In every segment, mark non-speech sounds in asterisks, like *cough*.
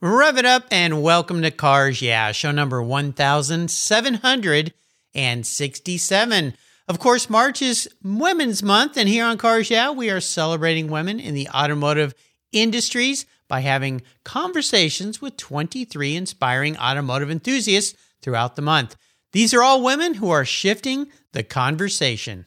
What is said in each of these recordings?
Rev it up and welcome to Cars Yeah, show number 1767. Of course, March is Women's Month, and here on Cars Yeah, we are celebrating women in the automotive industries by having conversations with 23 inspiring automotive enthusiasts throughout the month. These are all women who are shifting the conversation.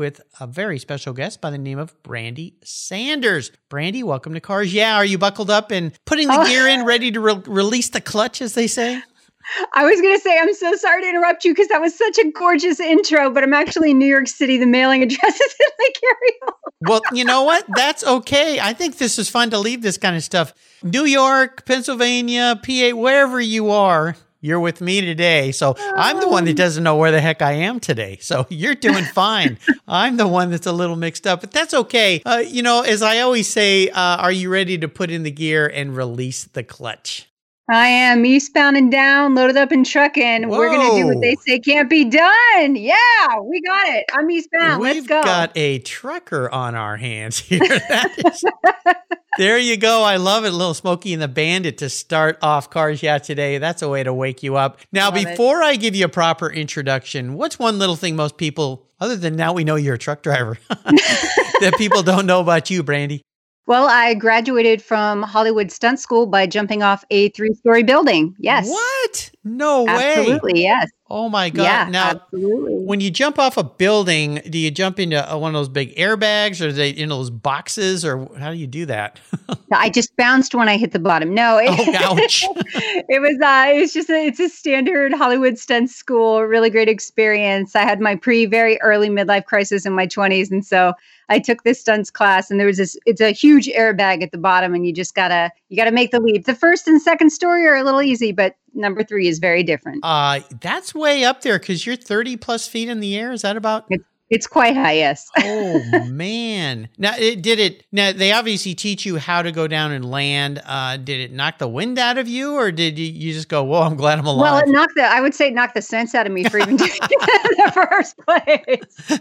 with a very special guest by the name of Brandy Sanders. Brandy, welcome to Cars Yeah. Are you buckled up and putting the Oh. gear in, ready to re- release the clutch, as they say? I was going to say, I'm so sorry to interrupt you because that was such a gorgeous intro, but I'm actually in New York City. The mailing address *laughs* is in Lake Ariel. Well, you know what? That's okay. I think this is fun to leave this kind of stuff. New York, Pennsylvania, PA, wherever you are, you're with me today. So I'm the one that doesn't know where the heck I am today. So *laughs* you're doing *laughs* fine. I'm the one that's a little mixed up, but that's okay. Uh, you know, as I always say, uh, are you ready to put in the gear and release the clutch? I am eastbound and down, loaded up and trucking. We're going to do what they say can't be done. Yeah, we got it. I'm eastbound. We've Let's go. got a trucker on our hands here. *laughs* There you go. I love it. Little Smokey and the Bandit to start off Cars Yeah today. That's a way to wake you up. Now, Love it. before I give you a proper introduction, what's one little thing most people, other than now we know you're a truck driver, *laughs* that people don't know about you, Brandy? Well, I graduated from Hollywood Stunt School by jumping off a three story building. Yes. What? No way. Absolutely. Yes. Oh my God. yeah. now, absolutely. when you jump off a building, do you jump into uh, one of those big airbags or they in those boxes or how do you do that? *laughs* I just bounced when I hit the bottom. No, it, Oh, *laughs* ouch. it was uh, it was just a, it's a standard Hollywood stunt school, really great experience. I had my pre very early midlife crisis in my twenties, and so I took this stunts class, and there was this. It's a huge airbag at the bottom, and you just gotta you gotta make the leap. The first and second story are a little easy, but number three is very different. Uh, that's way up there because you're 30 plus feet in the air. Is that about? It's quite high, yes. *laughs* Oh man! Now, it, did it? Now they obviously teach you how to go down and land. Uh, did it knock the wind out of you, or did you, you just go, "Whoa, I'm glad I'm alive"? Well, it knocked the I would say it knocked the sense out of me for even doing *laughs* it in the first place.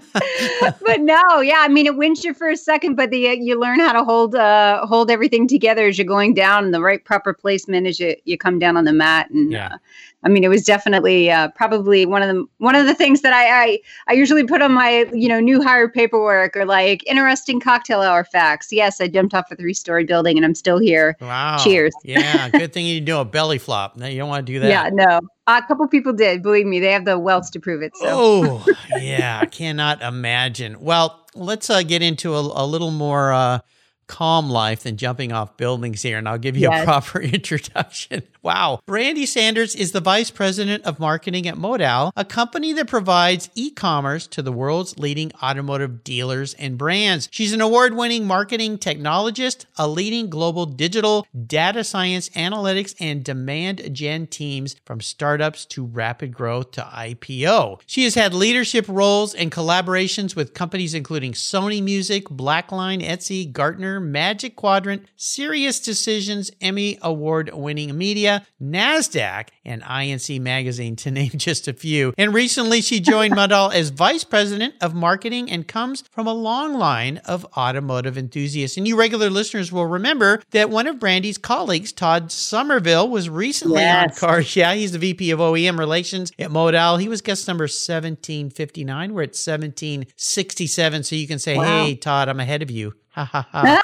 *laughs* but no, yeah, I mean it wins you for a second, but the you learn how to hold uh hold everything together as you're going down and the right proper placement as you, you come down on the mat and Yeah. uh, I mean it was definitely uh, probably one of the one of the things that I, I I usually put on my you know new hire paperwork or like interesting cocktail hour facts. Yes, I jumped off a three story building and I'm still here. wow! Cheers. *laughs* yeah, good thing you do a belly flop. No, you don't want to do that. Yeah, no. a couple people did. Believe me, they have the wealth to prove it. So. Oh, *laughs* yeah, I cannot imagine. Well, let's uh, get into a, a little more uh, calm life than jumping off buildings here, and I'll give you a proper *laughs* introduction. Wow. Brandy Sanders is the Vice President of Marketing at Modal, a company that provides e commerce to the world's leading automotive dealers and brands. She's an award winning marketing technologist, a leading global digital data science, analytics, and demand gen teams from startups to rapid growth to IPO. She has had leadership roles and collaborations with companies including Sony Music, Blackline, Etsy, Gartner, Magic Quadrant, Serious Decisions, Emmy Award winning media, NASDAQ, and INC Magazine, to *laughs* name just a few. And recently she joined *laughs* Modal as Vice President of Marketing and comes from a long line of automotive enthusiasts. And you regular listeners will remember that one of Brandy's colleagues, Todd Somerville, was recently on Cars. *laughs* Yeah, he's the VP of OEM Relations at Modal. He was guest number 1759. We're at 1767. So you can say, Wow. hey, Todd, I'm ahead of you. Ha ha ha.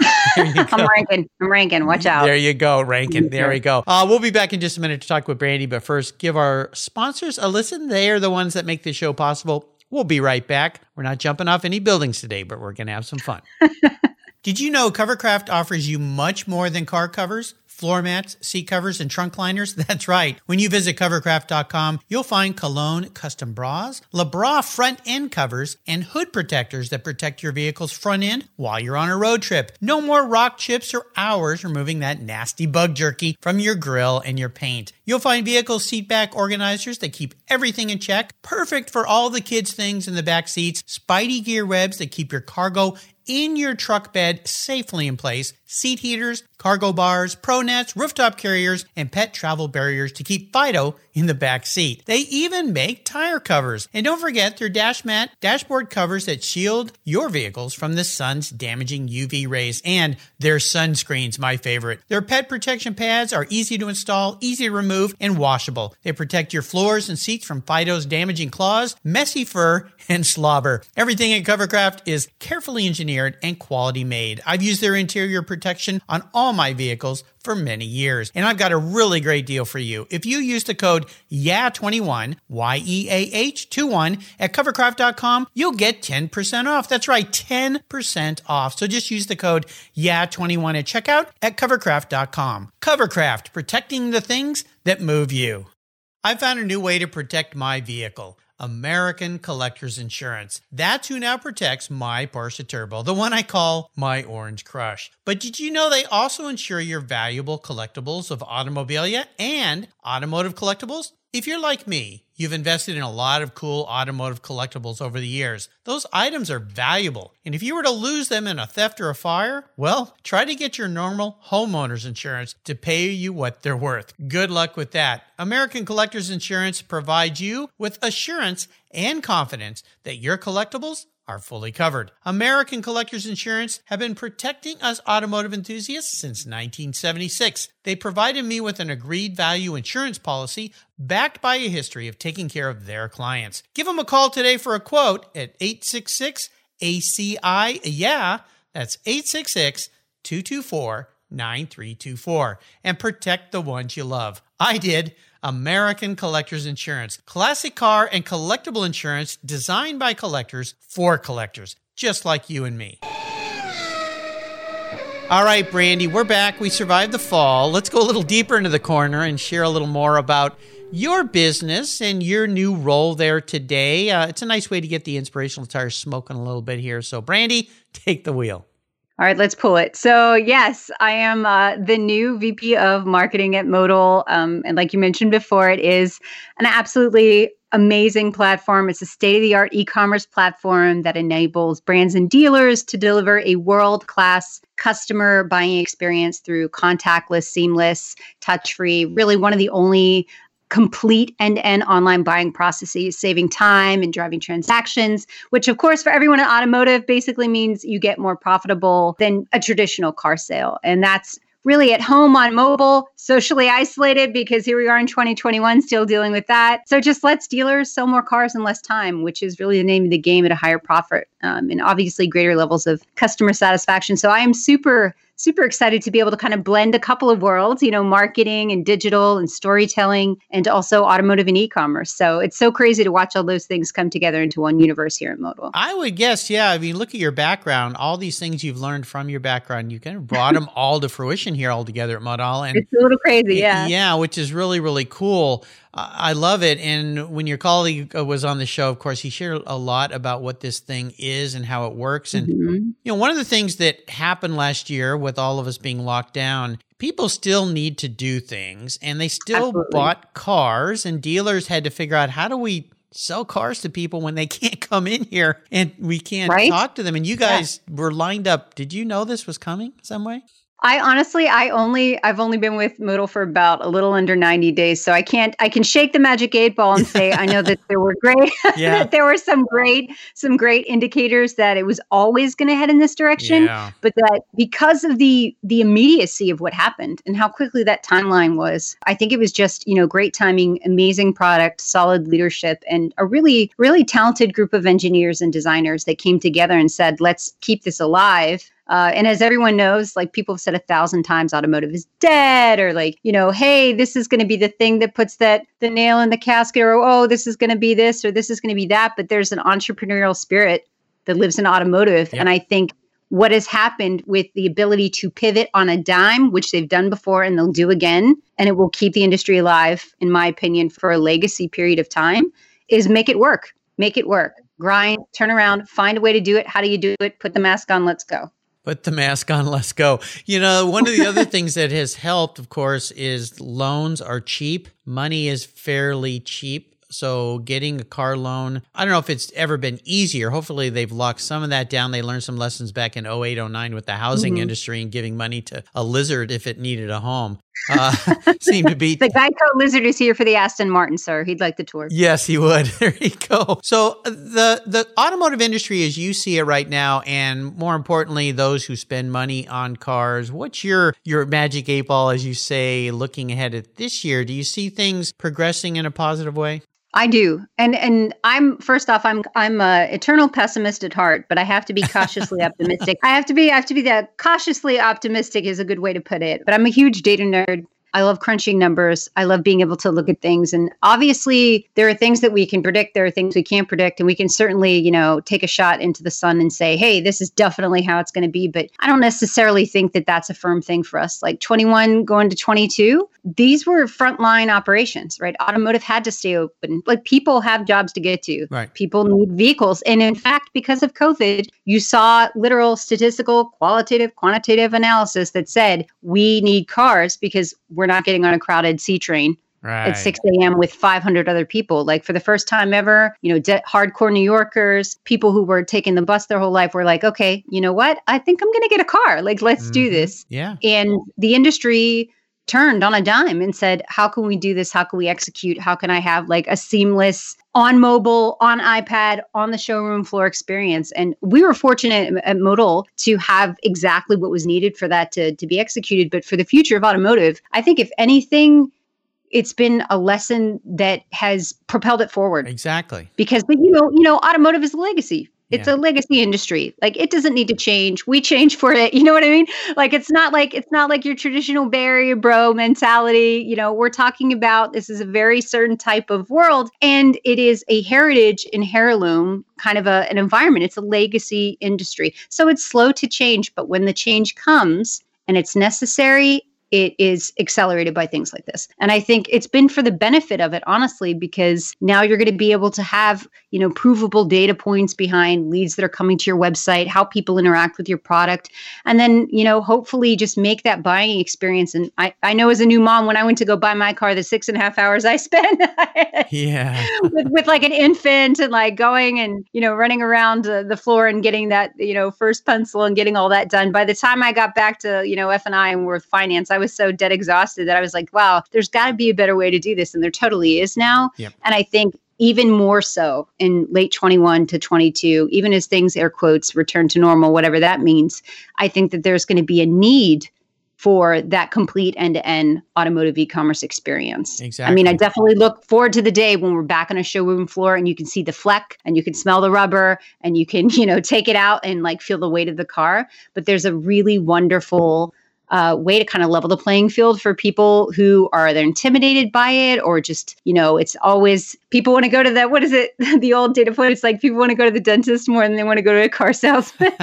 I'm ranking. I'm ranking. Watch out. There you go, ranking. There we go. Uh, we'll be back in just a minute to talk with Brandy, but first, give our sponsors a listen. They are the ones that make this show possible. We'll be right back. We're not jumping off any buildings today, but we're going to have some fun. *laughs* Did you know Covercraft offers you much more than car covers? Floor mats, seat covers, and trunk liners? *laughs* That's right. When you visit covercraft.com, you'll find Colgan custom bras, LeBra front end covers, and hood protectors that protect your vehicle's front end while you're on a road trip. No more rock chips or hours removing that nasty bug jerky from your grill and your paint. You'll find vehicle seat back organizers that keep everything in check, perfect for all the kids' things in the back seats, Spidey gear webs that keep your cargo in your truck bed safely in place, seat heaters, cargo bars, pro nets, rooftop carriers, and pet travel barriers to keep Fido in the back seat. They even make tire covers. And don't forget their dash mat, dashboard covers that shield your vehicles from the sun's damaging UV rays and their sunscreens, my favorite. Their pet protection pads are easy to install, easy to remove, and washable. They protect your floors and seats from Fido's damaging claws, messy fur, and slobber. Everything at Covercraft is carefully engineered and quality made. I've used their interior protection on all my vehicles for many years. And I've got a really great deal for you. If you use the code YEAH21, Y E A H 21 at covercraft.com, you'll get 10% off. That's right, 10% off. So just use the code YEAH21 at checkout at covercraft.com. Covercraft, protecting the things that move you. I found a new way to protect my vehicle. American Collectors Insurance. That's who now protects my Porsche Turbo, the one I call my Orange Crush. But did you know they also insure your valuable collectibles of automobilia and automotive collectibles? If you're like me, you've invested in a lot of cool automotive collectibles over the years. Those items are valuable, and if you were to lose them in a theft or a fire, well, try to get your normal homeowner's insurance to pay you what they're worth. Good luck with that. American Collectors Insurance provides you with assurance and confidence that your collectibles are fully covered. American Collectors Insurance have been protecting us automotive enthusiasts since 1976. They provided me with an agreed value insurance policy backed by a history of taking care of their clients. Give them a call today for a quote at 866 ACI. Yeah, that's 866 224 9324 and protect the ones you love. I did. American Collectors Insurance. Classic car and collectible insurance designed by collectors for collectors, just like you and me. All right, Brandy, we're back. We survived the fall. Let's go a little deeper into the corner and share a little more about your business and your new role there today. Uh, it's a nice way to get the inspirational tires smoking a little bit here. So, Brandy, *laughs* take the wheel. All right, let's pull it. So, yes, I am uh, the new VP of marketing at Modal. Um, and like you mentioned before, it is an absolutely amazing platform. It's a state of the art e commerce platform that enables brands and dealers to deliver a world class customer buying experience through contactless, seamless, touch free, really one of the only complete end-to-end online buying processes saving time and driving transactions which of course for everyone in automotive basically means you get more profitable than a traditional car sale and that's really at home on mobile, socially isolated because here we are in 2021 still dealing with that. So just lets dealers sell more cars in less time, which is really the name of the game at a higher profit um, and obviously greater levels of customer satisfaction. So I am super super excited to be able to kind of blend a couple of worlds, you know, marketing and digital and storytelling and also automotive and e-commerce. So it's so crazy to watch all those things come together into one universe here at Modal. I would guess, yeah. I mean, look at your background, all these things you've learned from your background, you kind of brought them *laughs* all to fruition here all together at Modal. And it's a little crazy, yeah. Yeah, which is really, really cool. I love it. And when your colleague uh, was on the show, of course, he shared a lot about what this thing is and how it works. And, mm-hmm. you know, one of the things that happened last year with all of us being locked down, people still need to do things and they still Absolutely. bought cars, and dealers had to figure out how do we sell cars to people when they *laughs* can't come in here and we can't right? talk to them. And you guys yeah. were lined up. Did you know this was coming some way? I honestly, I only, I've only been with Modal for about a little under 90 days. So I can't, I can shake the magic eight ball and say, I know that there were *laughs* great, yeah. that *laughs* there were some great, some great indicators that it was always going to head in this direction. Yeah. But that because of the, the immediacy of what happened and how quickly that timeline was, I think it was just, you know, great timing, amazing product, solid leadership, and a really, really talented group of engineers and designers that came together and said, let's keep this alive uh, and as everyone knows, like people have said a thousand times, automotive is dead, or like, you know, hey, this is going to be the thing that puts that the nail in the casket, or oh, this is going to be this, or this is going to be that. But there's an entrepreneurial spirit that lives in automotive. Yep. And I think what has happened with the ability to pivot on a dime, which they've done before and they'll do again, and it will keep the industry alive, in my opinion, for a legacy period of time, is make it work. Make it work. Grind, turn around, find a way to do it. How do you do it? Put the mask on, let's go. Put the mask on, *laughs* let's go. You know, one of the other things that has helped, of course, is loans are cheap. Money is fairly cheap. So getting a car loan, I don't know if it's ever been easier. Hopefully they've locked some of that down. They learned some lessons back in 08, 09 with the housing mm-hmm. industry and giving money to a lizard if it needed a home. Uh, *laughs* seem to be the Geico lizard is here for the Aston Martin, sir. He'd like the tour. Yes, he would. *laughs* There you go. So uh, the the automotive industry, as you see it right now, and more importantly, those who spend money on cars. What's your your magic eight ball, as you say, looking ahead at this year? Do you see things progressing in a positive way? I do, and and I'm first off, I'm I'm a eternal pessimist at heart, but I have to be *laughs* cautiously optimistic. I have to be I have to be that cautiously optimistic is a good way to put it. But I'm a huge data nerd. I love crunching numbers. I love being able to look at things. And obviously, there are things that we can predict, there are things we can't predict. And we can certainly, you know, take a shot into the sun and say, hey, this is definitely how it's going to be. But I don't necessarily think that that's a firm thing for us. Like 21 going to 22, these were frontline operations, right? Automotive had to stay open. Like people have jobs to get to. Right. People need vehicles. And in fact, because of COVID, you saw literal statistical, qualitative, quantitative analysis that said we need cars because we're not getting on a crowded C train Right. at 6 a.m. with 500 other people. Like for the first time ever, you know, de- hardcore New Yorkers, people who were taking the bus their whole life were like, okay, you know what? I think I'm going to get a car. Like, let's mm-hmm. do this. Yeah. And the industry turned on a dime and said, How can we do this? How can we execute? How can I have like a seamless on mobile, on iPad, on the showroom floor experience? And we were fortunate at Modal to have exactly what was needed for that to, to be executed. But for the future of automotive, I think if anything, it's been a lesson that has propelled it forward. Exactly. Because but you know, you know, automotive is a legacy. It's yeah. a legacy industry. Like it doesn't need to change. We change for it. *laughs* You know what I mean? Like it's not like it's not like your traditional barrier bro mentality. You know, we're talking about this is a very certain type of world and it is a heritage in heirloom kind of a, an environment. It's a legacy industry. So it's slow to change, but when the change comes and it's necessary it is accelerated by things like this. And I think it's been for the benefit of it, honestly, because now you're going to be able to have, you know, provable data points behind leads that are coming to your website, how people interact with your product. And then, you know, hopefully just make that buying experience. And I, I know as a new mom, when I went to go buy my car, the six and a half hours I spent *laughs* yeah. with, with like an infant and like going and, you know, running around uh, the floor and getting that, you know, first pencil and getting all that done. By the time I got back to, you know, F and I and with finance, I was was so dead exhausted that I was like, wow, there's got to be a better way to do this. And there totally is now. Yep. And I think even more so in late 21 to 22, even as things, air quotes, return to normal, whatever that means, I think that there's going to be a need for that complete end-to-end automotive e-commerce experience. Exactly. I mean, I definitely look forward to the day when we're back on a showroom floor and you can see the fleck and you can smell the rubber and you can, *laughs* you know, take it out and like feel the weight of the car. But there's a really wonderful uh, way to kind of level the playing field for people who are either intimidated by it or just, you know, it's always people want to go to that. What is it? *laughs* the old data point. It's like people want to go to the dentist more than they want to go to a car salesman. *laughs*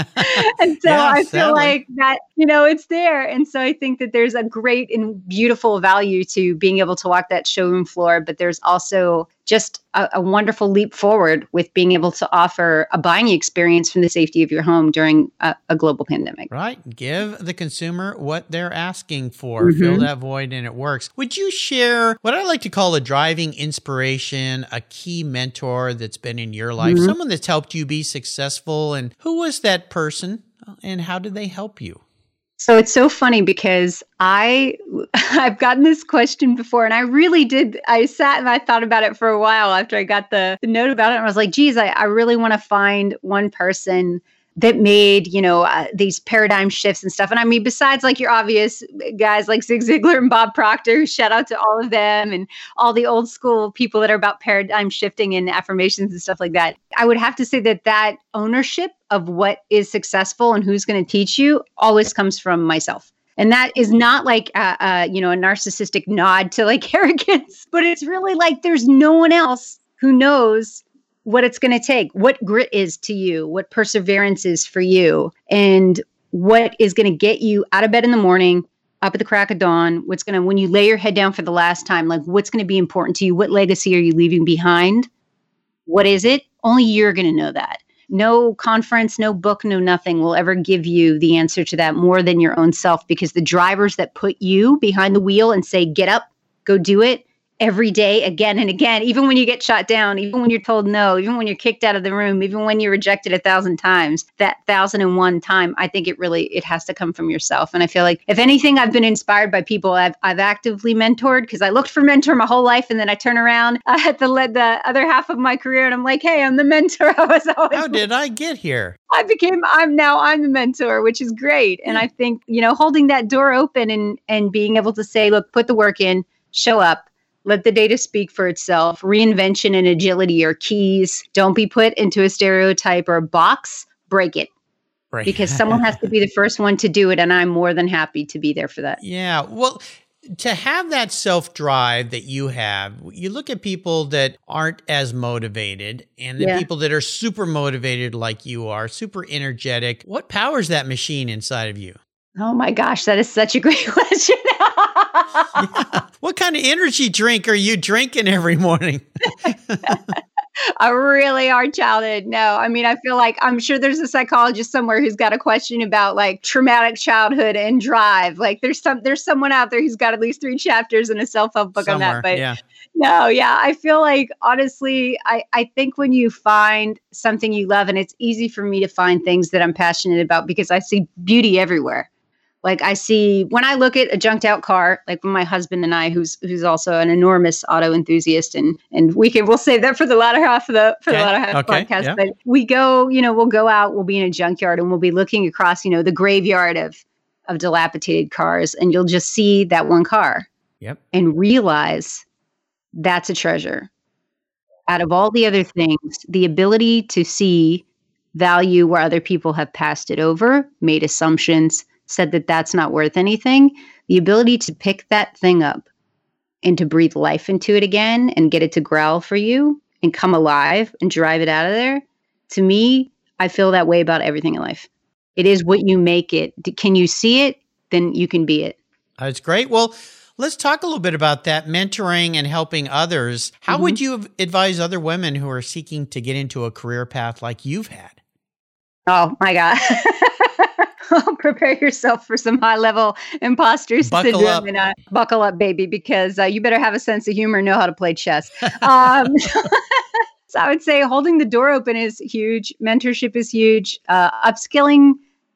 and so yeah, I feel like that, you know, it's there. And so I think that there's a great and beautiful value to being able to walk that showroom floor, but there's also just a, a, wonderful leap forward with being able to offer a buying experience from the safety of your home during a, a global pandemic. Right. Give the consumer what they're asking for, mm-hmm. fill that void, and it works. Would you share what I like to call a driving inspiration, a key mentor that's been in your life, mm-hmm. someone that's helped you be successful? And who was that person and how did they help you? So it's so funny because I *laughs* I've gotten this question before and I really did I sat and I thought about it for a while after I got the, the note about it and I was like, geez, I, I really want to find one person that made you know uh, these paradigm shifts and stuff. And i mean besides like your obvious guys like zig ziglar and bob proctor shout out to all of them and all the old school people that are about paradigm shifting and affirmations and stuff like that i would have to say that that ownership of what is successful and who's going to teach you always comes from myself. And that is not like a, a, you know a narcissistic nod to like *laughs* arrogance but it's really like there's no one else who knows what it's going to take, what grit is to you, what perseverance is for you, and what is going to get you out of bed in the morning, up at the crack of dawn, what's going to, when you lay your head down for the last time, like what's going to be important to you? What legacy are you leaving behind? What is it? Only you're going to know that. No conference, no book, no nothing will ever give you the answer to that more than your own self because the drivers that put you behind the wheel and say, get up, go do it, every day again and again, even when you get shot down, even when you're told no, even when you're kicked out of the room, even when you're rejected a thousand times, that thousand and one time, I think it really it has to come from yourself. And I feel like if anything, I've been inspired by people I've I've actively mentored because I looked for mentor my whole life, and then I turn around uh, *laughs* at the the other half of my career, and I'm like, hey, I'm the mentor. *laughs* I was always. How did I get here? I became I'm now I'm the mentor, which is great. And I think, you know, holding that door open and and being able to say, look, put the work in, show up, let the data speak for itself. Reinvention and agility are keys. Don't be put into a stereotype or a box. Break it. Right. Because someone has to be the first one to do it. And I'm more than happy to be there for that. Yeah. Well, to have that self drive that you have, you look at people that aren't as motivated and the yeah. people that are super motivated like you are, super energetic. What powers that machine inside of you? Oh my gosh, that is such a great *laughs* question. Yeah. What kind of energy drink are you drinking every morning? *laughs* a really hard childhood. No, I mean, I feel like I'm sure there's a psychologist somewhere who's got a question about like traumatic childhood and drive. Like there's some there's someone out there who's got at least three chapters in a self help book somewhere, on that. But yeah. no, yeah, I feel like honestly, I I think when you find something you love, and it's easy for me to find things that I'm passionate about because I see beauty everywhere. Like I see when I look at a junked out car, like my husband and I, who's who's also an enormous auto enthusiast, and and we can we'll save that for the latter half of the for okay. the latter half okay. podcast. Yeah. But we go, you know, we'll go out, we'll be in a junkyard, and we'll be looking across, you know, the graveyard of of dilapidated cars, and you'll just see that one car. Yep. And realize that's a treasure. Out of all the other things, the ability to see value where other people have passed it over, made assumptions, said that that's not worth anything, the ability to pick that thing up and to breathe life into it again and get it to growl for you and come alive and drive it out of there, to me, I feel that way about everything in life. It is what you make it. Can you see it? Then you can be it. That's great. Well, let's talk a little bit about that mentoring and helping others. How mm-hmm. would you advise other women who are seeking to get into a career path like you've had? Oh my God. *laughs* *laughs* prepare yourself for some high level imposter buckle syndrome up. and uh, buckle up, baby, because uh, you better have a sense of humor and know how to play chess. *laughs* Um, *laughs* so I would say holding the door open is huge. Mentorship is huge. Uh, upskilling,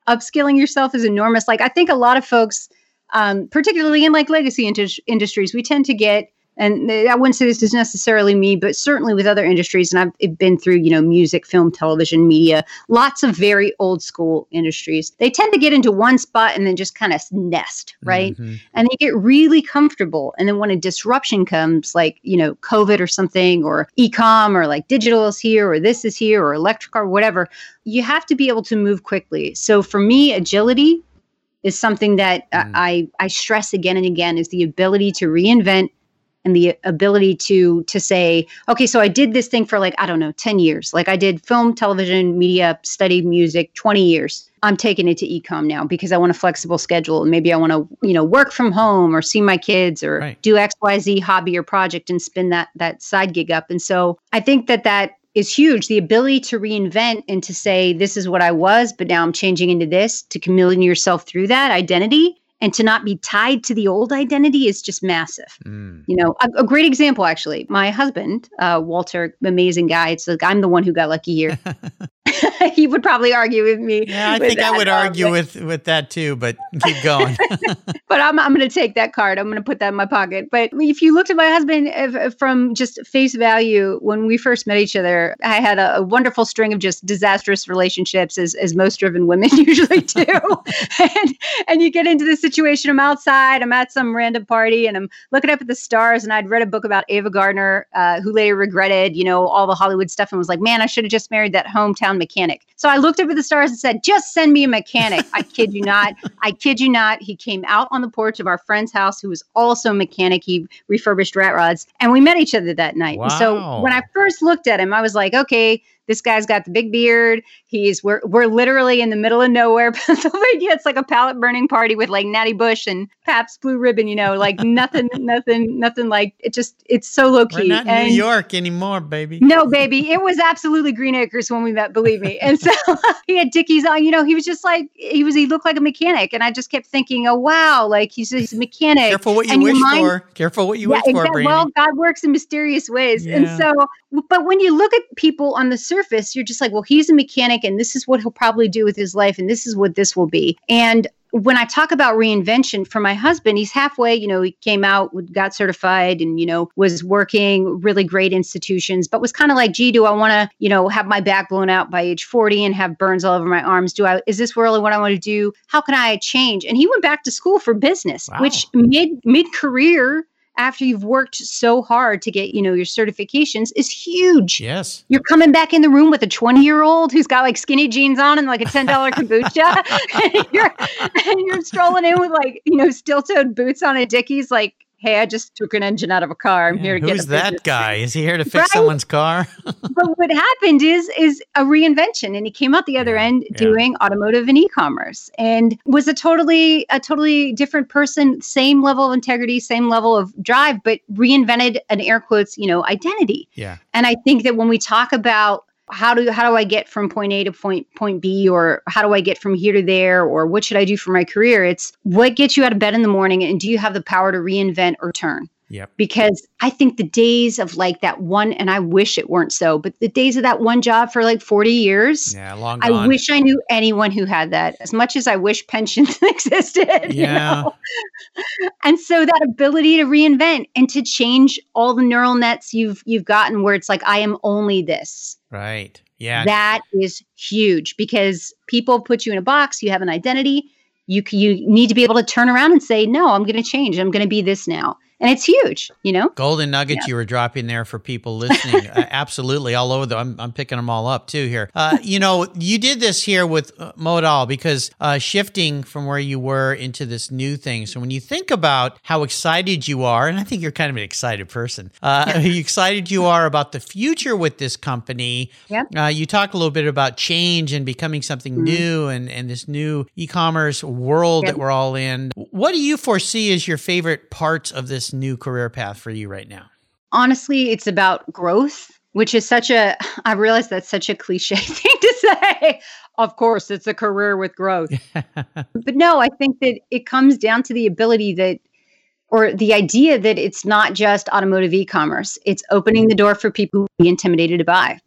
upskilling yourself is enormous. Like I think a lot of folks, um, particularly in like legacy industries, we tend to get and I wouldn't say this is necessarily me, but certainly with other industries, and I've been through, you know, music, film, television, media, lots of very old school industries. They tend to get into one spot and then just kind of nest, right? Mm-hmm. And they get really comfortable. And then when a disruption comes, like, you know, COVID or something, or e-com, or like digital is here, or this is here, or electric car, whatever, you have to be able to move quickly. So for me, agility is something that mm. I, I stress again and again is the ability to reinvent and the ability to to say okay so i did this thing for like i don't know 10 years like i did film television media studied music 20 years i'm taking it to ecom now because i want a flexible schedule and maybe i want to you know work from home or see my kids or right. do xyz hobby or project and spin that that side gig up and so i think that that is huge. The ability to reinvent and to say, this is what I was, but now I'm changing into this, to chameleon yourself through that identity and to not be tied to the old identity is just massive. Mm. You know, a, a, great example actually. My husband, uh, Walter, amazing guy. It's like I'm the one who got lucky here. *laughs* *laughs* he would probably argue with me. Yeah, I think that. I would argue with with that too, but keep going. *laughs* but I'm I'm going to take that card. I'm going to put that in my pocket. But if you looked at my husband if, if from just face value when we first met each other, I had a, a wonderful string of just disastrous relationships, as as most driven women *laughs* usually do. and and you get into this situation. I'm outside. I'm at some random party, and I'm looking up at the stars. And I'd read a book about Ava Gardner, uh, who later regretted, you know, all the Hollywood stuff, and was like, man, I should have just married that hometown mechanic. So I looked up at the stars and said, just send me a mechanic. I kid you not. *laughs* I kid you not. He came out on the porch of our friend's house who was also a mechanic. He refurbished rat rods and we met each other that night. Wow. So when I first looked at him, I was like, okay, this guy's got the big beard. He's we're we're literally in the middle of nowhere, *laughs* Pennsylvania. It's like a pallet burning party with like Natty Bush and Pabst Blue Ribbon. You know, like nothing, *laughs* nothing, nothing. Like it just it's so low key. We're not in And- New York anymore, baby. no, baby, it was absolutely Green Acres when we met. Believe me. And so *laughs* he had Dickies on. You know, he was just like he was. He looked like a mechanic, and I just kept thinking, oh wow, like he's he's a mechanic. Careful what you And wish mind- for. Careful what you Yeah, wish for, exactly. Brandy. Well, God works in mysterious ways. And so, but when you look at people on the surface, you're just like, well, he's a mechanic and this is what he'll probably do with his life and this is what this will be. And when I talk about reinvention for my husband, he's halfway, you know, he came out, got certified and, you know, was working really great institutions, but was kind of like, gee, do I want to, you know, have my back blown out by age 40 and have burns all over my arms? Do I, is this really what I want to do? How can I change? And he went back to school for business, Wow. which mid, mid career, after you've worked so hard to get, you know, your certifications is huge. yes. You're coming back in the room with a 20 year old who's got like skinny jeans on and like a $10 *laughs* kombucha. and, you're, and you're strolling in with like, you know, steel toed boots on a Dickies, like, hey, I just took an engine out of a car. I'm here to get Who's that business." guy? Is he here to fix Right? someone's car? *laughs* but what happened is is a reinvention and he came out the other Yeah, end yeah. doing automotive and e-commerce and was a totally a totally different person same level of integrity same level of drive but reinvented an air quotes you know identity yeah. and I think that when we talk about how do how do I get from point A to point point B or how do I get from here to there or what should I do for my career? It's what gets you out of bed in the morning and do you have the power to reinvent or turn? Yep. Because I think the days of like that one and I wish it weren't so, but the days of that one job for like 40 years, Yeah. Long I gone. wish I knew anyone who had that as much as I wish pensions *laughs* existed. you Yeah. know? And so that ability to reinvent and to change all the neural nets you've you've gotten where it's like I am only this. Right. Yeah. That is huge because people put you in a box, you have an identity, you you need to be able to turn around and say no, I'm going to change. I'm going to be this now. And it's huge, you know? Golden nuggets you were dropping there for people listening. *laughs* uh, absolutely, all over. The, I'm, I'm picking them all up too here. Uh, you know, you did this here with uh, Modal because uh, shifting from where you were into this new thing. So when you think about how excited you are, and I think you're kind of an excited person, uh, how *laughs* excited you are about the future with this company. Yep. Uh, you talk a little bit about change and becoming something Mhm. new and, and this new e-commerce world Yep. that we're all in. What do you foresee as your favorite parts of this new career path for you right now? honestly, it's about growth, which is such a, I realize that's such a cliche *laughs* thing to say. Of course, it's a career with growth. *laughs* but no, I think that it comes down to the ability that, or the idea that it's not just automotive e commerce, it's opening mm-hmm. the door for people who be intimidated to buy.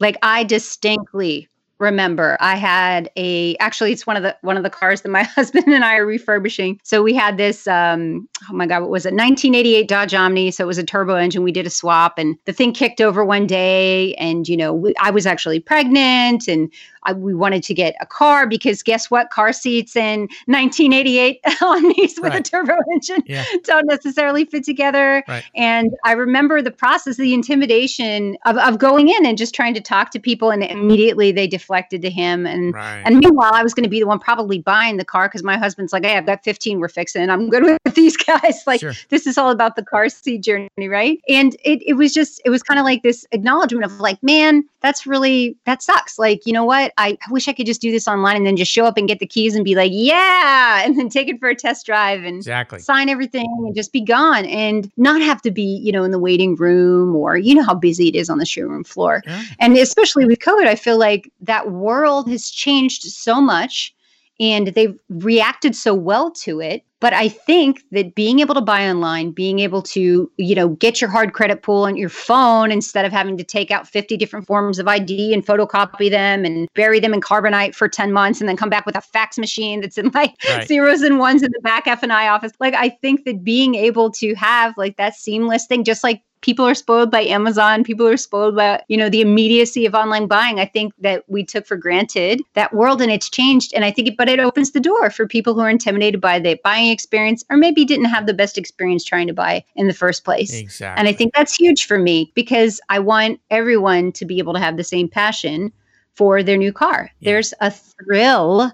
Like, I distinctly remember i had a actually it's one of the one of the cars that my *laughs* husband and i are refurbishing. So we had this um oh my god what was it? 1988 dodge omni. So it was a turbo engine. We did a swap and the thing kicked over one day and you know we, i was actually pregnant and I, we wanted to get a car because guess what car seats in 1988 *laughs* on these with a turbo engine Yeah. *laughs* don't necessarily fit together Right. and I remember the process, the intimidation of, of going in and just trying to talk to people, and immediately they deflected to him. And Right. and meanwhile, I was going to be the one probably buying the car because my husband's like, "Hey, I've got 15. We're fixing. I'm good *laughs* with these guys. Like, Sure. this is all about the car seat journey, right?" And it it was just it was kind of like this acknowledgement of like, man, that's really that sucks. Like, you know what? I, wish I could just do this online and then just show up and get the keys and be like, yeah, *laughs* and then take it for a test drive and exactly. sign everything and just be gone and not have to be, you know, in the waiting room or you know how busy it is on the showroom floor. Yeah. And especially with COVID, I feel like that world has changed so much and they've reacted so well to it. But I think that being able to buy online, being able to, you know, get your hard credit pool on your phone instead of having to take out 50 different forms of ID and photocopy them and bury them in carbonite for 10 months and then come back with a fax machine that's in like Right. zeros and ones in the back F and I office. Like I think that being able to have like that seamless thing, just like people are spoiled by Amazon, people are spoiled by, you know, the immediacy of online buying. I think that we took for granted that world and it's changed. And I think it, but it opens the door for people who are intimidated by the buying experience or maybe didn't have the best experience trying to buy in the first place. Exactly. And I think that's huge for me because I want everyone to be able to have the same passion for their new car. Yeah. There's a thrill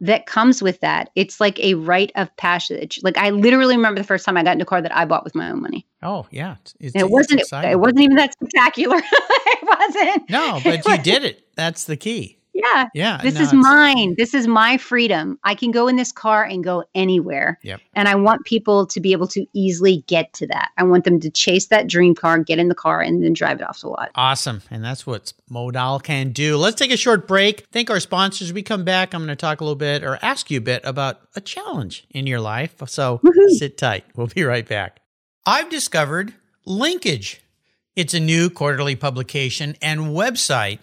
that comes with that. It's like a rite of passage. Like I literally remember the first time I got into a car that I bought with my own money. Oh yeah, it's, it wasn't. It wasn't even that spectacular. *laughs* it wasn't. No, but you did it. That's the key. Yeah. Yeah. This no, is mine. This is my freedom. I can go in this car and go anywhere. Yep. And I want people to be able to easily get to that. I want them to chase that dream car, get in the car, and then drive it off the lot. Awesome. And that's what Modal can do. Let's take a short break. Thank our sponsors. we come back, I'm going to talk a little bit or ask you a bit about a challenge in your life. So Woo-hoo. sit tight. We'll be right back. I've discovered Linkage. It's a new quarterly publication and website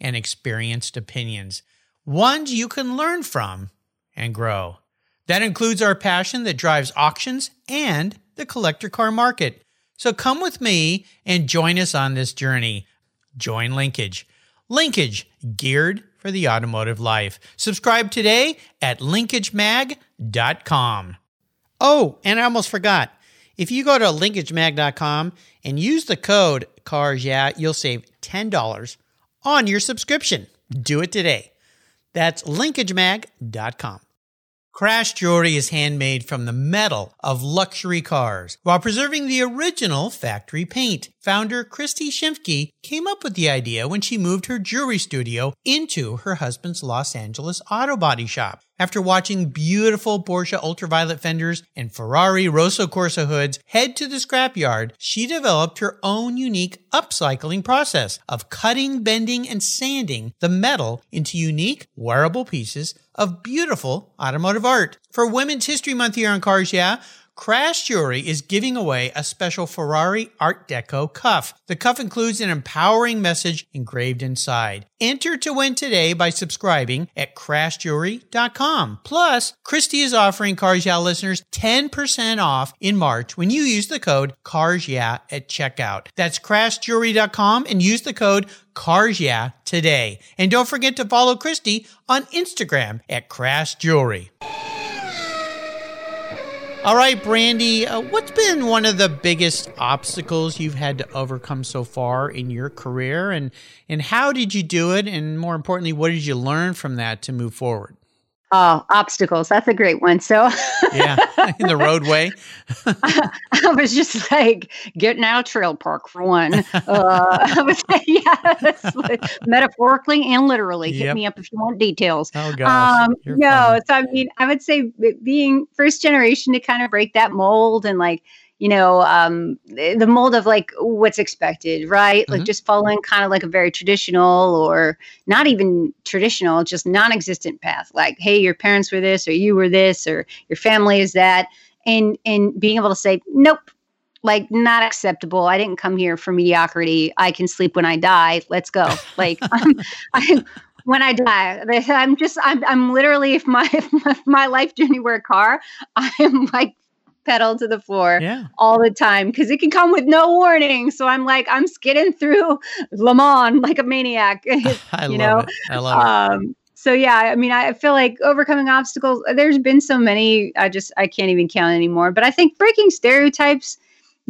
and experienced opinions, ones you can learn from and grow. That includes our passion that drives auctions and the collector car market. So come with me and join us on this journey. Join Linkage. Linkage, geared for the automotive life. Subscribe today at linkagemag.com. Oh, and I almost forgot. If you go to linkagemag.com and use the code CARS, yeah, you'll save $10 on your subscription. Do it today. That's linkagemag.com. Crash jewelry is handmade from the metal of luxury cars while preserving the original factory paint. Founder Christy Shimke came up with the idea when she moved her jewelry studio into her husband's Los Angeles auto body shop. After watching beautiful Porsche ultraviolet fenders and Ferrari Rosso Corsa hoods head to the scrapyard, she developed her own unique upcycling process of cutting, bending, and sanding the metal into unique wearable pieces of beautiful automotive art. For Women's History Month here on Cars Yeah, Crash Jewelry is giving away a special Ferrari Art Deco cuff. The cuff includes an empowering message engraved inside. Enter to win today by subscribing at crashjewelry.com. Plus, Christy is offering Cars Yeah listeners 10% off in March when you use the code Cars at checkout. That's crashjewelry.com and use the code Cars today. And don't forget to follow Christy on Instagram at Crash Jewelry. All right, Brandy, uh, what's been one of the biggest obstacles you've had to overcome so far in your career and and how did you do it and more importantly, what did you learn from that to move forward? Oh, obstacles. That's a great one. So, *laughs* yeah, in the roadway. I, *laughs* I, was just like getting out of trail park for one. Uh, *laughs* I was, yeah, like, metaphorically and literally. Yep. Hit me up if you want details. Oh, gosh. Um, no, so I mean, I would say being first generation to kind of break that mold and like, you know, um, the mold of like what's expected, right? Mm-hmm. Like just following kind of like a very traditional or not even traditional, just non existent path. Like, hey, your parents were this, or you were this, or your family is that. And, and being able to say, nope, like not acceptable. I didn't come here for mediocrity. I can sleep when I die. Let's go. Like, *laughs* I'm, I, when I die. I'm just, I'm, I'm literally, if my, *laughs* if my life journey were a car, I am like pedal to the floor yeah. all the time because it can come with no warning. So I'm like, I'm skidding through Le Mans like a maniac. *laughs* *laughs* I you love know? it. I love um, it. So yeah, I mean, I feel like overcoming obstacles. There's been so many. I just I can't even count anymore. But I think breaking stereotypes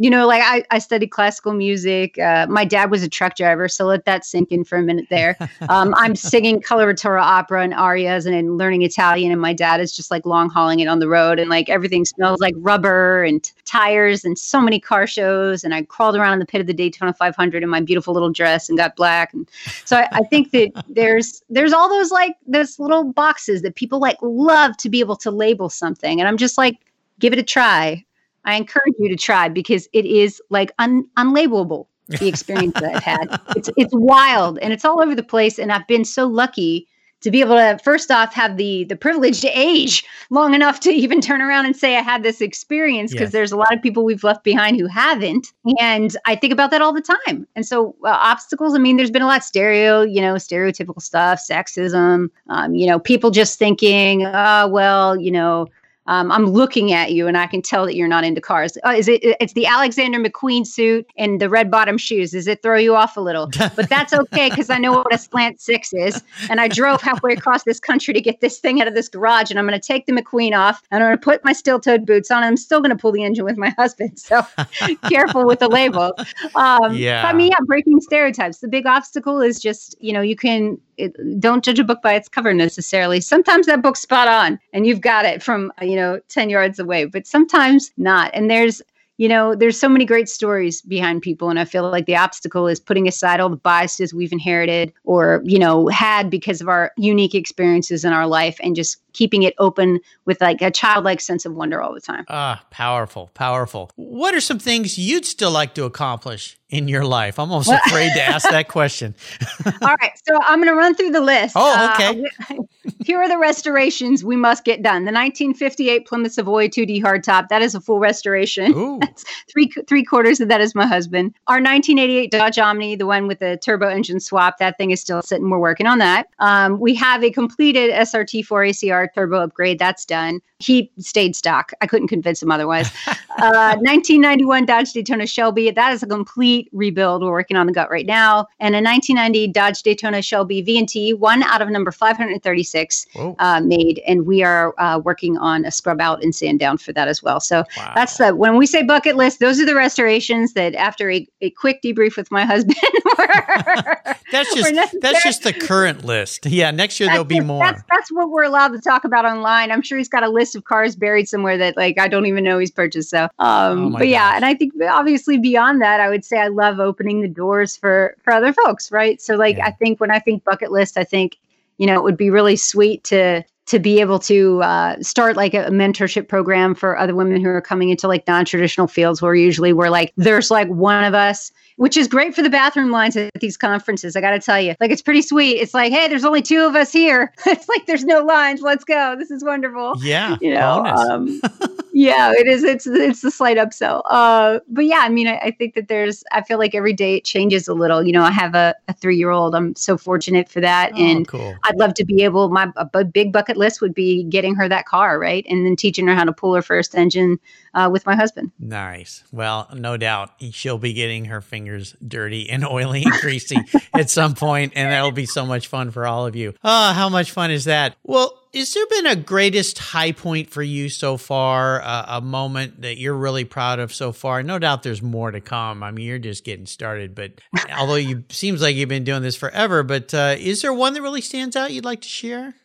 you know, like I, I studied classical music. Uh, my dad was a truck driver, so let that sink in for a minute there. *laughs* Um, I'm singing coloratura opera and arias and, and learning Italian, and my dad is just like long hauling it on the road, and like everything smells like rubber and tires and so many car shows. And I crawled around in the pit of the Daytona 500 in my beautiful little dress and got black. And so I, I think that *laughs* there's there's all those like those little boxes that people like love to be able to label something, and I'm just like, give it a try I encourage you to try because it is like un- unlabelable the *laughs* experience that I've had. It's it's wild and it's all over the place. And I've been so lucky to be able to first off have the the privilege to age long enough to even turn around and say I had this experience because Yes. there's a lot of people we've left behind who haven't, and I think about that all the time. And so uh, obstacles. I mean, there's been a lot of stereo, you know, stereotypical stuff, sexism. Um, you know, people just thinking, oh well, you know. Um, I'm looking at you, and I can tell that you're not into cars. Uh, is it? It's the Alexander McQueen suit and the red bottom shoes. Does it throw you off a little? But that's okay because I know what a slant six is, and I drove halfway across this country to get this thing out of this garage. And I'm going to take the McQueen off, and I'm going to put my steel-toed boots on. And I'm still going to pull the engine with my husband. So *laughs* careful with the label. Um, Yeah. I mean, yeah, breaking stereotypes. The big obstacle is just you know you can it, don't judge a book by its cover necessarily. Sometimes that book's spot on and you've got it from, you know, 10 yards away, but sometimes not. And there's, you know, there's so many great stories behind people. And I feel like the obstacle is putting aside all the biases we've inherited or, you know, had because of our unique experiences in our life and just keeping it open with like a childlike sense of wonder all the time. Ah, powerful, powerful. What are some things you'd still like to accomplish in your life? I'm almost afraid to ask that question. *laughs* All right, so I'm going to run through the list. Oh, okay. Uh, *laughs* here are the restorations we must get done. The 1958 Plymouth Savoy 2D hardtop, that is a full restoration. Ooh, *laughs* three three quarters of that is my husband. Our 1988 Dodge Omni, the one with the turbo engine swap, that thing is still sitting. We're working on that. Um, we have a completed SRT 4 ACR turbo upgrade. That's done. He stayed stock. I couldn't convince him otherwise. uh, 1991 Dodge Daytona Shelby. That is a complete rebuild. We're working on the gut right now. And a 1990 Dodge Daytona Shelby VNT, one out of number 536 uh, made. And we are uh, working on a scrub out and sand down for that as well. So wow. that's the when we say bucket list, those are the restorations that after a, a quick debrief with my husband, *laughs* we're- that's just that's just the current list. Yeah, next year there'll be more. That's that's what we're allowed to talk about online. I'm sure he's got a list of cars buried somewhere that like I don't even know he's purchased. So, um, Oh but yeah, gosh. and I think obviously beyond that, I would say I love opening the doors for for other folks, right? So like Yeah. I think when I think bucket list, I think you know it would be really sweet to to be able to uh, start like a mentorship program for other women who are coming into like non-traditional fields where usually we're like there's like one of us which is great for the bathroom lines at these conferences i gotta tell you. Like it's pretty sweet. It's like hey there's only two of us here. *laughs* It's like there's no lines. Let's go. This is wonderful. Yeah, you know bonus. um, *laughs* yeah it is it's it's the slight upsell uh but yeah i mean I, I think that there's i feel like every day it changes a little you know i have a, a three-year-old i'm so fortunate for that oh, and cool. I'd love to be able. My a big bucket list would be getting her that car, right, and then teaching her how to pull her first engine uh, with my husband. Nice. Well, no doubt she'll be getting her fingers dirty and oily and greasy at some point, and that'll be so much fun for all of you. Oh, how much fun is that? Well, is there been a greatest high point for you so far? Uh, a moment that you're really proud of so far? No doubt there's more to come. I mean, you're just getting started, but *laughs* although you seems like you've been doing this forever, but uh, is there one that really stands out you'd like to share?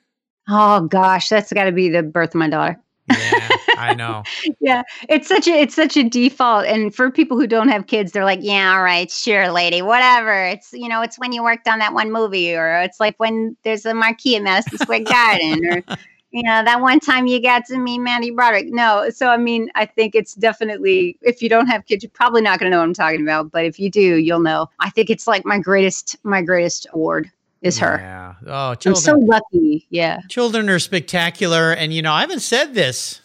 Oh gosh, that's got to be the birth of my daughter. Yeah, I know. yeah, it's such a it's such a default, and for people who don't have kids, they're like, yeah, all right, sure, lady, whatever. It's you know, it's when you worked on that one movie, or it's like when there's a marquee at Madison Square Garden, or you know, that one time you got to meet Mandy Broderick. No, so I mean, I think it's definitely if you don't have kids, you're probably not going to know what I'm talking about, but if you do, you'll know. I think it's like my greatest my greatest award is her. Yeah. Oh, I'm so lucky. Yeah. Children are spectacular. And, you know, I haven't said this,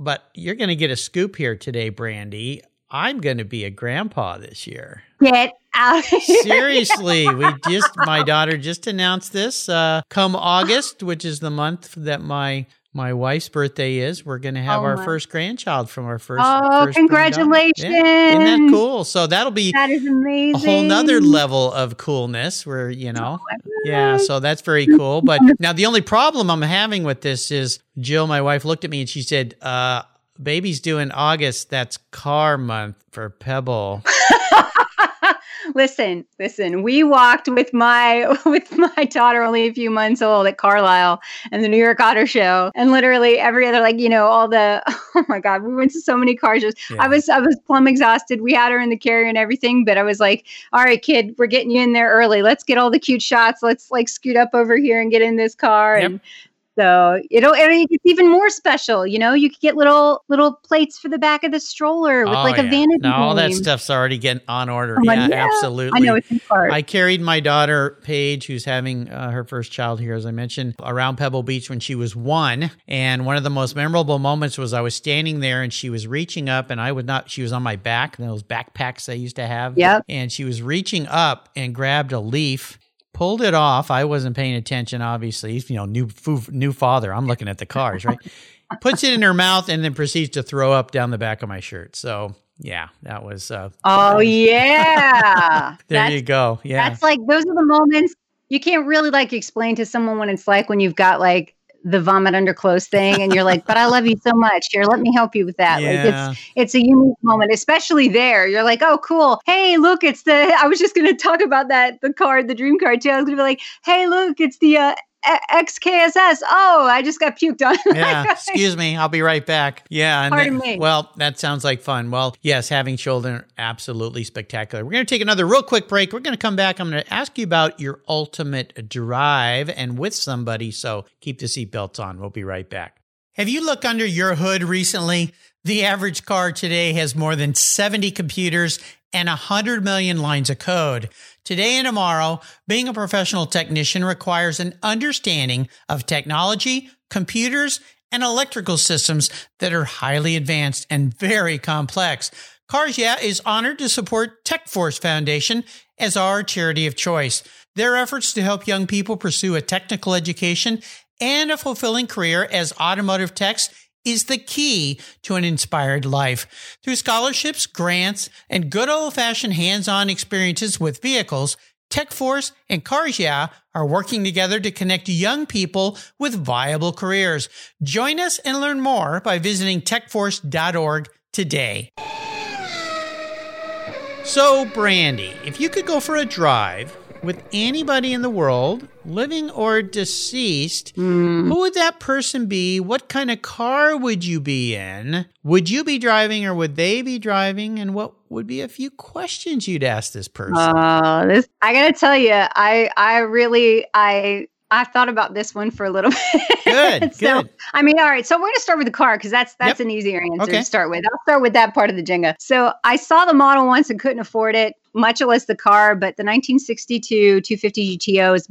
but you're going to get a scoop here today, Brandee. I'm going to be a grandpa this year. Get out. of here. Seriously, *laughs* we just, my daughter just announced this. Uh, come August, which is the month that my my wife's birthday is, we're going to have Oh our my- first grandchild from our first. Oh, first congratulations. Yeah. Isn't that cool? So that'll be That is amazing. a whole nother level of coolness where you know Oh yeah *laughs* so that's very cool but now the only problem i'm having with this is jill my wife looked at me and she said uh baby's due in august that's car month for pebble *laughs* listen, listen. We walked with my *laughs* with my daughter only a few months old at Carlisle and the New York Auto Show, and literally every other like you know all the *laughs* oh my god, we went to so many car shows. Yeah. I was I was plumb exhausted. We had her in the carrier and everything, but I was like, all right, kid, we're getting you in there early. Let's get all the cute shots. Let's like scoot up over here and get in this car Yep. and. So you know, and it's even more special. You know, you could get little little plates for the back of the stroller with Oh, like a yeah. vanity. No, all that stuff's already getting on order. I'm yeah, yeah, absolutely. I know it's in part. I carried my daughter Paige, who's having uh, her first child here, as I mentioned, around Pebble Beach when she was one. And one of the most memorable moments was I was standing there and she was reaching up, and I would not. She was on my back, those backpacks I used to have. Yep. And she was reaching up and grabbed a leaf. Pulled it off. I wasn't paying attention, obviously. You know, new foo- new father. I'm looking at the cars, right? *laughs* Puts it in her mouth and then proceeds to throw up down the back of my shirt. So yeah, that was. Uh, oh yeah, *laughs* there that's, you go. Yeah. That's like those are the moments you can't really like explain to someone what it's like when you've got like the vomit under clothes thing and you're like, but I love you so much. Here, let me help you with that. Like it's it's a unique moment, especially there. You're like, oh cool. Hey, look, it's the I was just gonna talk about that, the card, the dream card too. I was gonna be like, hey, look, it's the uh XKSS. Oh, I just got puked on. *laughs* yeah, excuse me. I'll be right back. Yeah, and Pardon that- me. well, that sounds like fun. Well, yes, having children are absolutely spectacular. We're going to take another real quick break. We're going to come back. I'm going to ask you about your ultimate drive and with somebody. So keep the seatbelts on. We'll be right back. Have you looked under your hood recently? The average car today has more than 70 computers and 100 million lines of code. Today and tomorrow, being a professional technician requires an understanding of technology, computers, and electrical systems that are highly advanced and very complex. Cars Yeah is honored to support TechForce Foundation as our charity of choice. Their efforts to help young people pursue a technical education and a fulfilling career as automotive techs is the key to an inspired life. Through scholarships, grants, and good old fashioned hands on experiences with vehicles, TechForce and Cars are working together to connect young people with viable careers. Join us and learn more by visiting techforce.org today. So, Brandee, if you could go for a drive with anybody in the world, living or deceased, who would that person be? What kind of car would you be in? Would you be driving or would they be driving? And what would be a few questions you'd ask this person? Uh, this I gotta tell you, I I really I I thought about this one for a little *laughs* bit. Good, so, good. I mean, all right. So we're gonna start with the car because that's that's Yep. an easier answer Okay. to start with. I'll start with that part of the Jenga. So I saw the model once and couldn't afford it, much less the car. But the 1962 250 GTO is,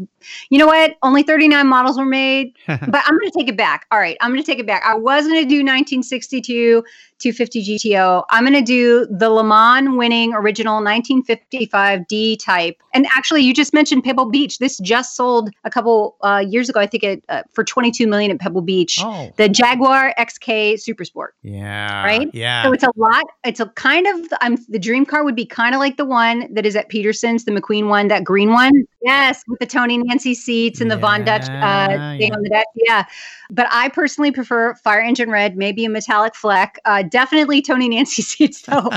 you know what? Only 39 models were made. *laughs* but I'm gonna take it back. All right, I'm gonna take it back. I was gonna do 1962 250 GTO. I'm going to do the Le Mans winning original 1955 D type. And actually, you just mentioned Pebble Beach. This just sold a couple uh, years ago. I think it uh, for 22 million at Pebble Beach. Oh, The Jaguar XK Super Sport. yeah. Right? Yeah. So it's a lot. It's a kind of. I'm the dream car would be kind of like the one that is at Petersen's, the McQueen one, that green one. Yes, with the Tony Nancy seats and the Von Dutch Yeah, uh, thing yeah. on the deck. Yeah, but I personally prefer fire engine red, maybe a metallic fleck. Uh, definitely Tony Nancy *laughs* seats though.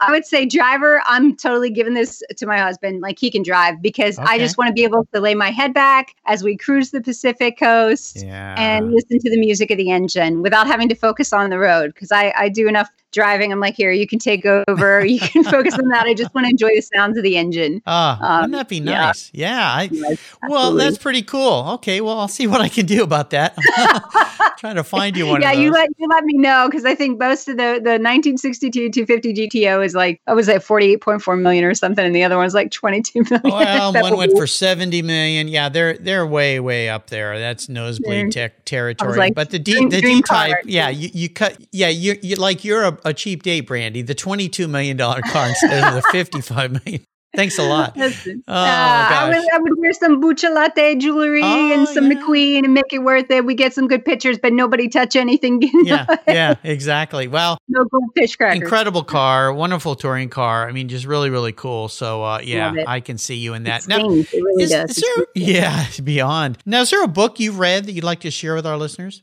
I would say driver. I'm totally giving this to my husband. Like he can drive because I just want to be able to lay my head back as we cruise the Pacific coast yeah. and listen to the music of the engine without having to focus on the road because I, I do enough driving. I'm like, here, you can take over. *laughs* You can focus on that. I just want to enjoy the sounds of the engine. Ah, Um, wouldn't that be nice? Yeah. I, Yes, well, that's pretty cool. Okay. Well, I'll see what I can do about that. *laughs* Trying to find you one yeah, you let you let me know because I think most of the the 1962 250 GTO is like I was at 48.4 million or something, and the other one's like 22 *laughs* million. Well, one went be- for seventy million. Yeah, they're they're way way up there. That's nosebleed Yeah. tech territory. like, but the D, dream, the D type. yeah, you, you cut, yeah, you you like you're a, a cheap date, Brandee. The twenty two million dollar car instead of the *laughs* fifty five million. Thanks a lot. Listen, Oh, uh, I, would. I would wear some Buccellati jewelry Oh, and some yeah. McQueen and make it worth it. We get some good pictures, but nobody touch anything. you *laughs* know? Yeah, yeah, exactly. Well, no goldfish crackers. incredible car, wonderful touring car. I mean, just really, really cool. So, uh, yeah, I can see you in that. It Now. It really is, does. is there, yeah, *laughs* beyond. Now, is there a book you've read that you'd like to share with our listeners?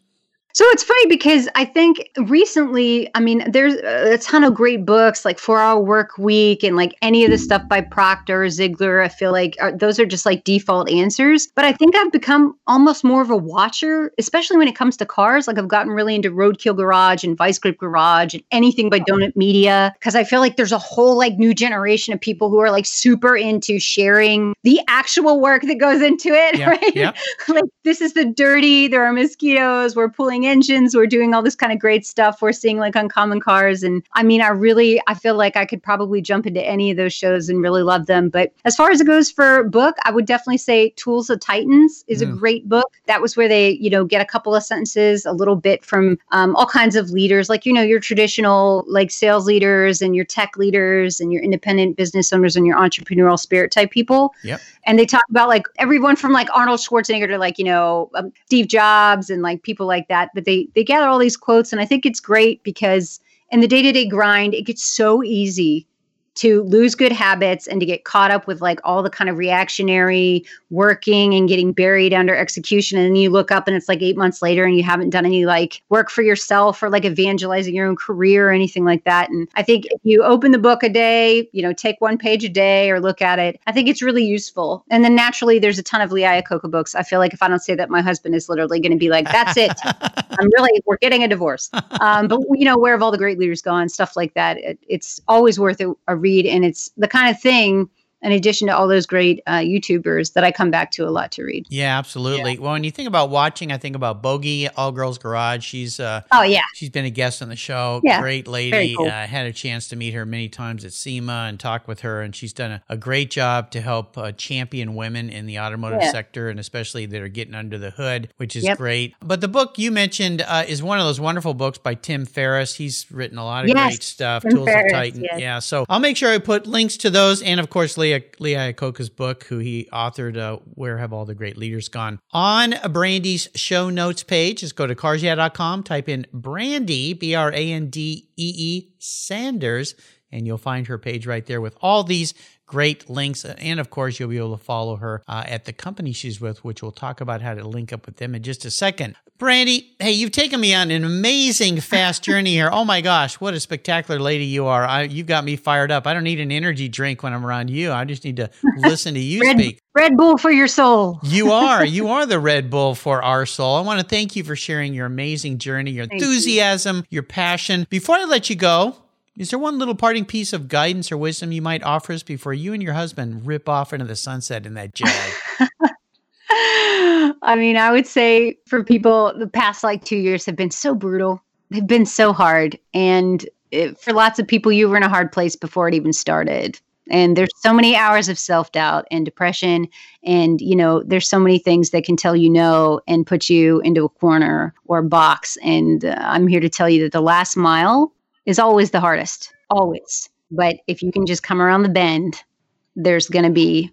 So it's funny because I think recently, I mean, there's a ton of great books like Four Hour Work Week and like any of the stuff by Proctor or Ziglar. I feel like are, those are just like default answers. But I think I've become almost more of a watcher, especially when it comes to cars. Like I've gotten really into Roadkill Garage and Vice Grip Garage and anything by Donut Media because I feel like there's a whole like new generation of people who are like super into sharing the actual work that goes into it. *laughs* Yeah, right? yeah. like this is the dirty. There are mosquitoes. We're pulling engines. We're doing all this kind of great stuff. We're seeing like uncommon cars. And I mean, I really, I feel like I could probably jump into any of those shows and really love them. But as far as it goes for book, I would definitely say Tools of Titans is a Mm. great book. That was where they, you know, get a couple of sentences, a little bit from um, all kinds of leaders, like, you know, your traditional like sales leaders and your tech leaders and your independent business owners and your entrepreneurial spirit type people Yep. and they talk about like everyone from like Arnold Schwarzenegger to like you know um, Steve Jobs and like people like that. But they they gather all these quotes, and I think it's great because in the day to day grind, it gets so easy to lose good habits and to get caught up with like all the kind of reactionary working and getting buried under execution and then you look up and it's like 8 months later and you haven't done any like work for yourself or like evangelizing your own career or anything like that and I think if you open the book a day, you know, take one page a day or look at it, I think it's really useful. And then naturally there's a ton of Lee Iacocca books. I feel like if I don't say that my husband is literally going to be like that's it. *laughs* I'm really we're getting a divorce. Um, but you know, where have all the great leaders gone? Stuff like that. It, it's always worth a, a read, and it's the kind of thing. In addition to all those great uh, YouTubers that I come back to a lot to read. Yeah, absolutely. Well, when you think about watching, I think about Bogi, All Girls Garage. She's uh, Oh yeah, She's been a guest on the show. Yeah, Great lady. very cool. Uh, I had a chance to meet her many times at SEMA and talk with her, and she's done a, a great job to help uh, champion women in the automotive Yeah. sector, and especially that are getting under the hood, which is Yep. great. But the book you mentioned uh, is one of those wonderful books by Tim Ferriss. He's written a lot of Yes, great stuff. Tim Tools Ferriss, of Titan. yes. Yeah. So I'll make sure I put links to those, and of course Lee Lee Iacocca's book, who he authored. Uh, Where have all the great leaders gone? On Brandee's show notes page, just go to carsyeah.com, type in Brandee B R A N D E E Sanders, and you'll find her page right there with all these great links. And of course, you'll be able to follow her uh, at the company she's with, which we'll talk about how to link up with them in just a second. Brandee, hey, you've taken me on an amazing fast *laughs* journey here. Oh my gosh, what a spectacular lady you are. I, you've got me fired up. I don't need an energy drink when I'm around you. I just need to *laughs* listen to you Red, speak. Red Bull for your soul. You are. *laughs* You are the Red Bull for our soul. I want to thank you for sharing your amazing journey, your Thank you. enthusiasm, your passion. Before I let you go, is there one little parting piece of guidance or wisdom you might offer us before you and your husband rip off into the sunset in that Jag? *laughs* I mean, I would say for people, the past like two years have been so brutal. They've been so hard. And it, for lots of people, you were in a hard place before it even started. And there's so many hours of self doubt and depression. And, you know, there's so many things that can tell you no and put you into a corner or a box. And uh, I'm here to tell you that the last mile is always the hardest, always. But if you can just come around the bend, there's going to be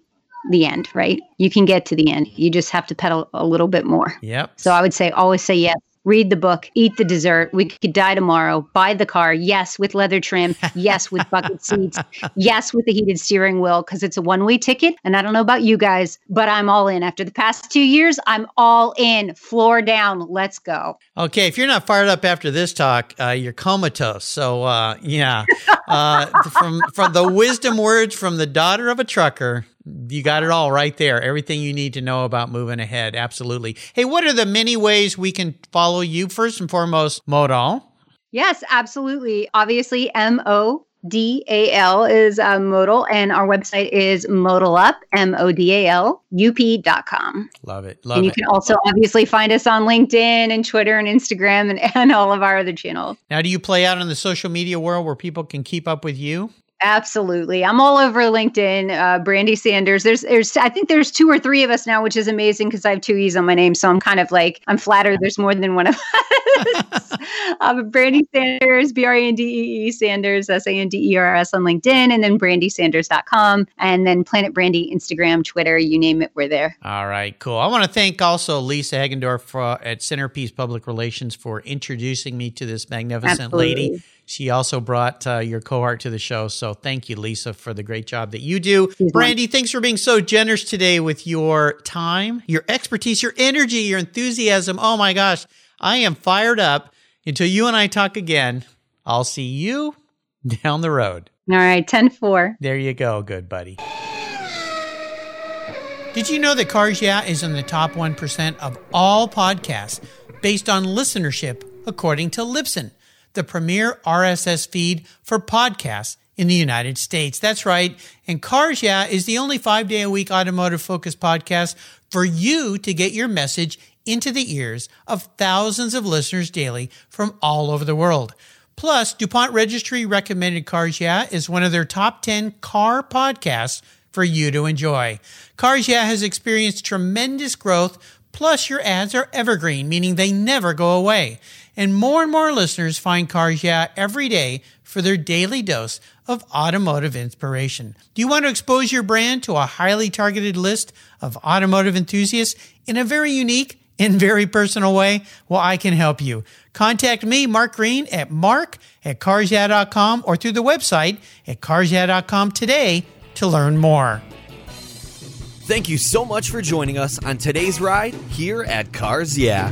the end, right? You can get to the end. You just have to pedal a little bit more. Yep. So I would say always say yes. Read the book, eat the dessert. We could die tomorrow. Buy the car. Yes, with leather trim. Yes, with bucket *laughs* seats. Yes, with the heated steering wheel because it's a one way ticket. And I don't know about you guys, but I'm all in. After the past two years, I'm all in. Floor down. Let's go. Okay, if you're not fired up after this talk, uh, you're comatose. So uh, yeah, uh, *laughs* from from the wisdom words from the daughter of a trucker, you got it all right there. Everything you need to know about moving ahead. Absolutely. Hey, what are the many ways we can follow you? First and foremost, Modal. Yes, absolutely. Obviously, M O D A L is uh, modal, and our website is modalup, M O D A L U P.com. Love it. Love it. And you it. can also obviously find us on LinkedIn and Twitter and Instagram and, *laughs* and all of our other channels. Now, do you play out in the social media world where people can keep up with you? Absolutely. I'm all over LinkedIn. Uh, Brandee Sanders. There's, there's, I think there's two or three of us now, which is amazing because I have two E's on my name. So I'm kind of like, I'm flattered there's more than one of us. *laughs* um, Brandee Sanders, B R A N D E E Sanders, S A N D E R S on LinkedIn, and then brandeesanders.com, and then Planet Brandee, Instagram, Twitter, you name it, we're there. All right, cool. I want to thank also Lisa Hagendorf uh, at Centerpiece Public Relations for introducing me to this magnificent lady. She also brought uh, your cohort to the show. So thank you, Lisa, for the great job that you do. She's Brandee, thanks for being so generous today with your time, your expertise, your energy, your enthusiasm. Oh my gosh. I am fired up. Until you and I talk again, I'll see you down the road. All right, 10 4. There you go, good buddy. Did you know that Cars Yeah is in the top 1% of all podcasts based on listenership, according to Libsyn, the premier RSS feed for podcasts in the United States? That's right. And Cars Yeah is the only five day a week automotive focused podcast for you to get your message into the ears of thousands of listeners daily from all over the world. Plus, DuPont Registry recommended Cars Yeah is one of their top 10 car podcasts for you to enjoy. Cars Yeah has experienced tremendous growth, plus your ads are evergreen, meaning they never go away. And more and more listeners find Cars Yeah every day for their daily dose of automotive inspiration. Do you want to expose your brand to a highly targeted list of automotive enthusiasts in a very unique in very personal way? Well, I can help you. Contact me, Mark Green, at mark at carsyeah.com or through the website at carsyeah.com today to learn more. Thank you so much for joining us on today's ride here at Cars Yeah.